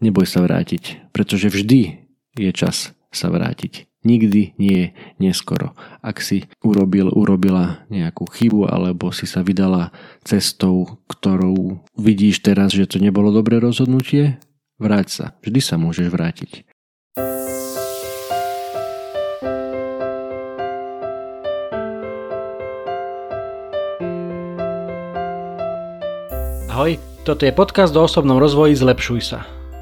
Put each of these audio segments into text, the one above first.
neboj sa vrátiť, pretože vždy je čas sa vrátiť. Nikdy nie je neskoro. Ak si urobil, urobila nejakú chybu alebo si sa vydala cestou, ktorou vidíš teraz, že to nebolo dobré rozhodnutie, vráť sa. Vždy sa môžeš vrátiť. Ahoj, toto je podcast o osobnom rozvoji Zlepšuj sa.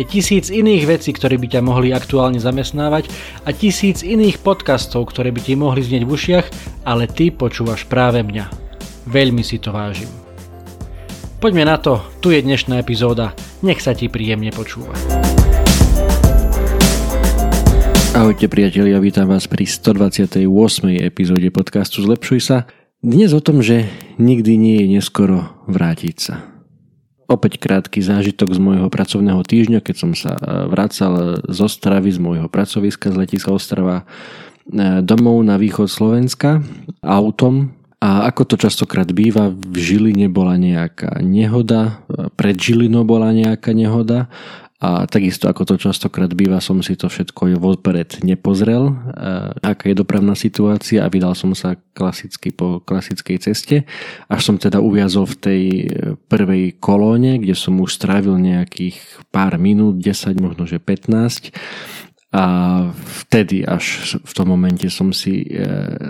Je tisíc iných vecí, ktoré by ťa mohli aktuálne zamestnávať a tisíc iných podcastov, ktoré by ti mohli znieť v ušiach, ale ty počúvaš práve mňa. Veľmi si to vážim. Poďme na to, tu je dnešná epizóda, nech sa ti príjemne počúva. Ahojte priatelia, vítam vás pri 128. epizóde podcastu Zlepšuj sa. Dnes o tom, že nikdy nie je neskoro vrátiť sa. Opäť krátky zážitok z môjho pracovného týždňa, keď som sa e, vracal z Ostravy, z môjho pracoviska z letiska Ostrava e, domov na východ Slovenska autom. A ako to častokrát býva, v Žiline bola nejaká nehoda, e, pred Žilinou bola nejaká nehoda a takisto ako to častokrát býva, som si to všetko vopred nepozrel, e, aká je dopravná situácia a vydal som sa klasicky po klasickej ceste, až som teda uviazol v tej e, prvej kolóne, kde som už strávil nejakých pár minút, 10, možno že 15 a vtedy až v tom momente som si e,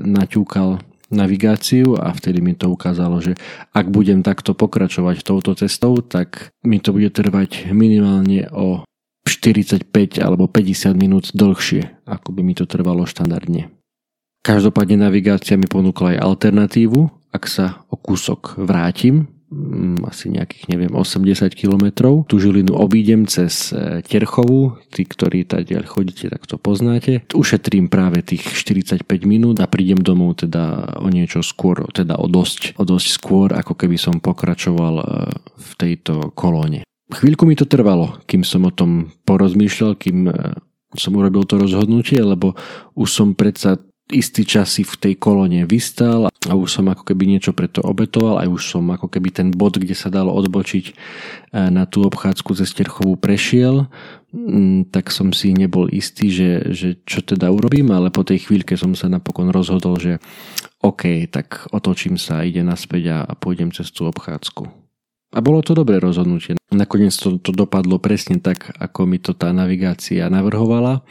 naťúkal navigáciu a vtedy mi to ukázalo, že ak budem takto pokračovať touto cestou, tak mi to bude trvať minimálne o 45 alebo 50 minút dlhšie, ako by mi to trvalo štandardne. Každopádne navigácia mi ponúkla aj alternatívu, ak sa o kúsok vrátim, asi nejakých, neviem, 80 km. Tu Žilinu obídem cez e, Terchovu, tí, ktorí tady chodíte, tak to poznáte. Ušetrím práve tých 45 minút a prídem domov teda o niečo skôr, teda o dosť, o dosť skôr, ako keby som pokračoval e, v tejto kolóne. Chvíľku mi to trvalo, kým som o tom porozmýšľal, kým e, som urobil to rozhodnutie, lebo už som predsa istý čas si v tej kolóne vystal a už som ako keby niečo preto obetoval, aj už som ako keby ten bod, kde sa dalo odbočiť e, na tú obchádzku cez Terchovú prešiel, mm, tak som si nebol istý, že, že čo teda urobím, ale po tej chvíľke som sa napokon rozhodol, že OK, tak otočím sa, ide naspäť a pôjdem cez tú obchádzku. A bolo to dobré rozhodnutie. Nakoniec to, to dopadlo presne tak, ako mi to tá navigácia navrhovala.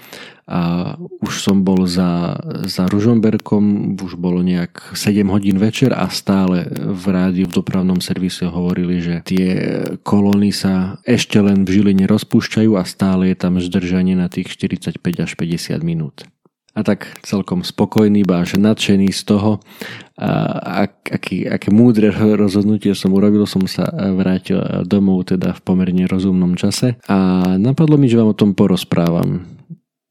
A už som bol za, za Ružomberkom, už bolo nejak 7 hodín večer a stále v rádiu v dopravnom servise hovorili, že tie kolóny sa ešte len v Žiline rozpúšťajú a stále je tam zdržanie na tých 45 až 50 minút a tak celkom spokojný, ba až nadšený z toho, a ak, aký, aké múdre rozhodnutie som urobil, som sa vrátil domov teda v pomerne rozumnom čase. A napadlo mi, že vám o tom porozprávam,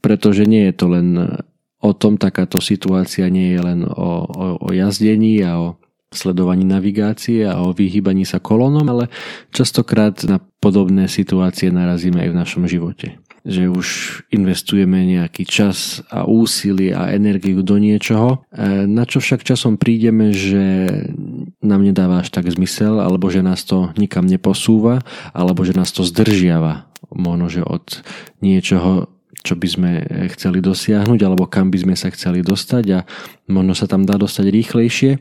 pretože nie je to len o tom, takáto situácia nie je len o, o, o jazdení a o sledovaní navigácie a o vyhýbaní sa kolónom, ale častokrát na podobné situácie narazíme aj v našom živote že už investujeme nejaký čas a úsilie a energiu do niečoho, e, na čo však časom prídeme, že nám nedáva až tak zmysel, alebo že nás to nikam neposúva, alebo že nás to zdržiava možno, že od niečoho, čo by sme chceli dosiahnuť alebo kam by sme sa chceli dostať a možno sa tam dá dostať rýchlejšie,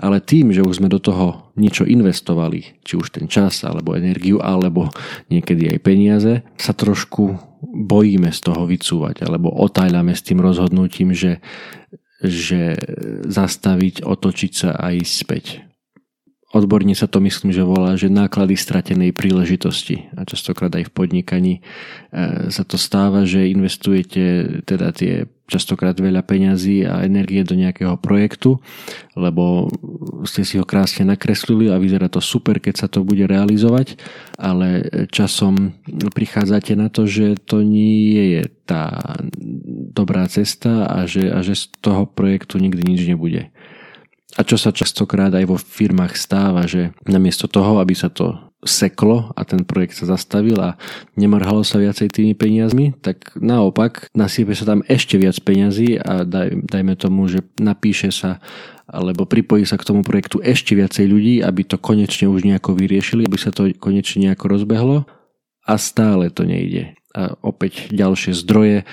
ale tým, že už sme do toho niečo investovali, či už ten čas alebo energiu alebo niekedy aj peniaze, sa trošku bojíme z toho vycúvať alebo otáľame s tým rozhodnutím, že, že zastaviť, otočiť sa a ísť späť. Odborne sa to myslím, že volá, že náklady stratenej príležitosti. A častokrát aj v podnikaní e, sa to stáva, že investujete teda tie častokrát veľa peňazí a energie do nejakého projektu, lebo ste si ho krásne nakreslili a vyzerá to super, keď sa to bude realizovať, ale časom prichádzate na to, že to nie je tá dobrá cesta a že, a že z toho projektu nikdy nič nebude. A čo sa častokrát aj vo firmách stáva, že namiesto toho, aby sa to seklo a ten projekt sa zastavil a nemrhalo sa viacej tými peniazmi, tak naopak nasýpe sa tam ešte viac peňazí a daj, dajme tomu, že napíše sa alebo pripojí sa k tomu projektu ešte viacej ľudí, aby to konečne už nejako vyriešili, aby sa to konečne nejako rozbehlo a stále to nejde. A opäť ďalšie zdroje,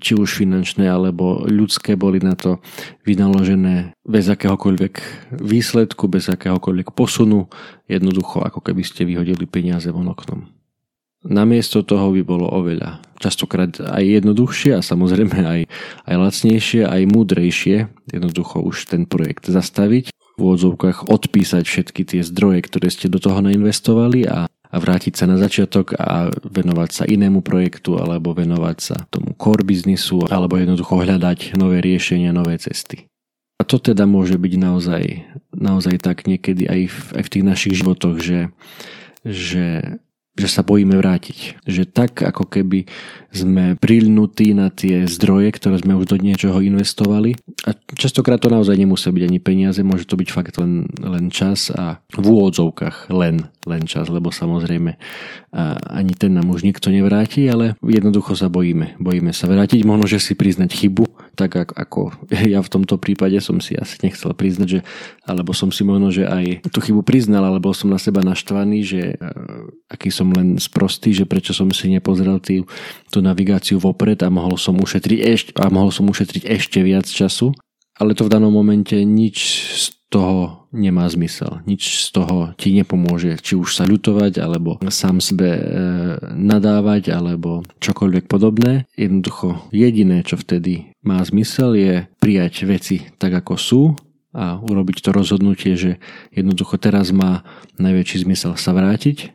či už finančné alebo ľudské, boli na to vynaložené bez akéhokoľvek výsledku, bez akéhokoľvek posunu, jednoducho ako keby ste vyhodili peniaze von oknom. Namiesto toho by bolo oveľa častokrát aj jednoduchšie a samozrejme aj, aj lacnejšie, aj múdrejšie jednoducho už ten projekt zastaviť, v úvodzovkách odpísať všetky tie zdroje, ktoré ste do toho nainvestovali a a vrátiť sa na začiatok a venovať sa inému projektu alebo venovať sa tomu core biznisu alebo jednoducho hľadať nové riešenia, nové cesty. A to teda môže byť naozaj, naozaj tak niekedy aj v, aj v tých našich životoch, že, že že sa bojíme vrátiť. Že tak, ako keby sme prilnutí na tie zdroje, ktoré sme už do niečoho investovali. A častokrát to naozaj nemusí byť ani peniaze, môže to byť fakt len, len čas a v úvodzovkách len, len čas, lebo samozrejme a ani ten nám už nikto nevráti, ale jednoducho sa bojíme. Bojíme sa vrátiť, možno, že si priznať chybu, tak ako ja v tomto prípade som si asi nechcel priznať, že, alebo som si možno, že aj tú chybu priznal, alebo som na seba naštvaný, že aký som len sprostý, že prečo som si nepozrel tý, tú navigáciu vopred a mohol som ešte, a mohol som ušetriť ešte viac času. Ale to v danom momente nič toho nemá zmysel. Nič z toho ti nepomôže, či už sa ľutovať, alebo sám sebe e, nadávať, alebo čokoľvek podobné. Jednoducho jediné, čo vtedy má zmysel, je prijať veci tak, ako sú a urobiť to rozhodnutie, že jednoducho teraz má najväčší zmysel sa vrátiť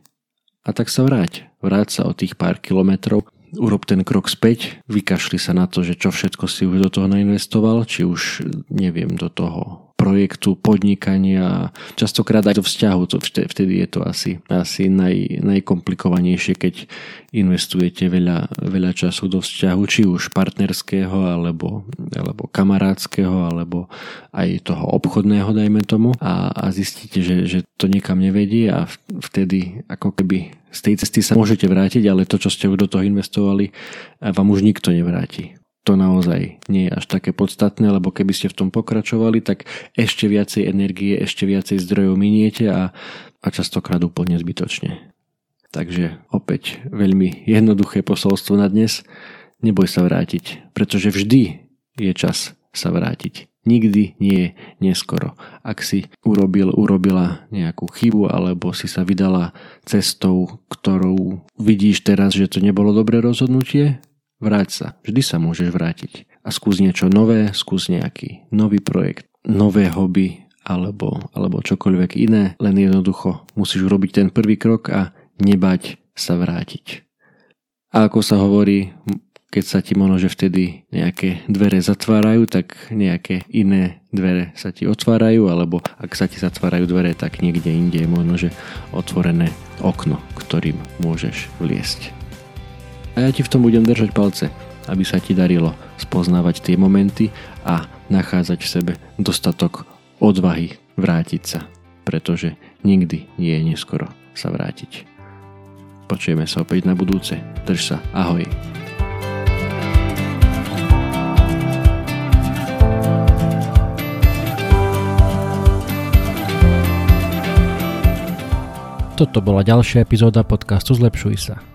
a tak sa vráť. Vráť sa o tých pár kilometrov, urob ten krok späť, vykašli sa na to, že čo všetko si už do toho nainvestoval, či už neviem, do toho projektu, podnikania, častokrát aj do vzťahu, vtedy je to asi, asi naj, najkomplikovanejšie, keď investujete veľa, veľa času do vzťahu, či už partnerského, alebo, alebo kamarádskeho, alebo aj toho obchodného, dajme tomu, a, a zistíte, že, že to nikam nevedie a vtedy ako keby z tej cesty sa môžete vrátiť, ale to, čo ste do toho investovali, vám už nikto nevráti to naozaj nie je až také podstatné, lebo keby ste v tom pokračovali, tak ešte viacej energie, ešte viacej zdrojov miniete a, a častokrát úplne zbytočne. Takže opäť veľmi jednoduché posolstvo na dnes. Neboj sa vrátiť, pretože vždy je čas sa vrátiť. Nikdy nie je neskoro. Ak si urobil, urobila nejakú chybu alebo si sa vydala cestou, ktorou vidíš teraz, že to nebolo dobré rozhodnutie, Vráť sa, vždy sa môžeš vrátiť. A skús niečo nové, skús nejaký nový projekt, nové hobby alebo, alebo čokoľvek iné, len jednoducho musíš urobiť ten prvý krok a nebať sa vrátiť. A ako sa hovorí, keď sa ti možno, že vtedy nejaké dvere zatvárajú, tak nejaké iné dvere sa ti otvárajú, alebo ak sa ti zatvárajú dvere, tak niekde inde je možno, že otvorené okno, ktorým môžeš vliesť. A ja ti v tom budem držať palce, aby sa ti darilo spoznávať tie momenty a nachádzať v sebe dostatok odvahy vrátiť sa, pretože nikdy nie je neskoro sa vrátiť. Počujeme sa opäť na budúce. Drž sa. Ahoj. Toto bola ďalšia epizóda podcastu Zlepšuj sa.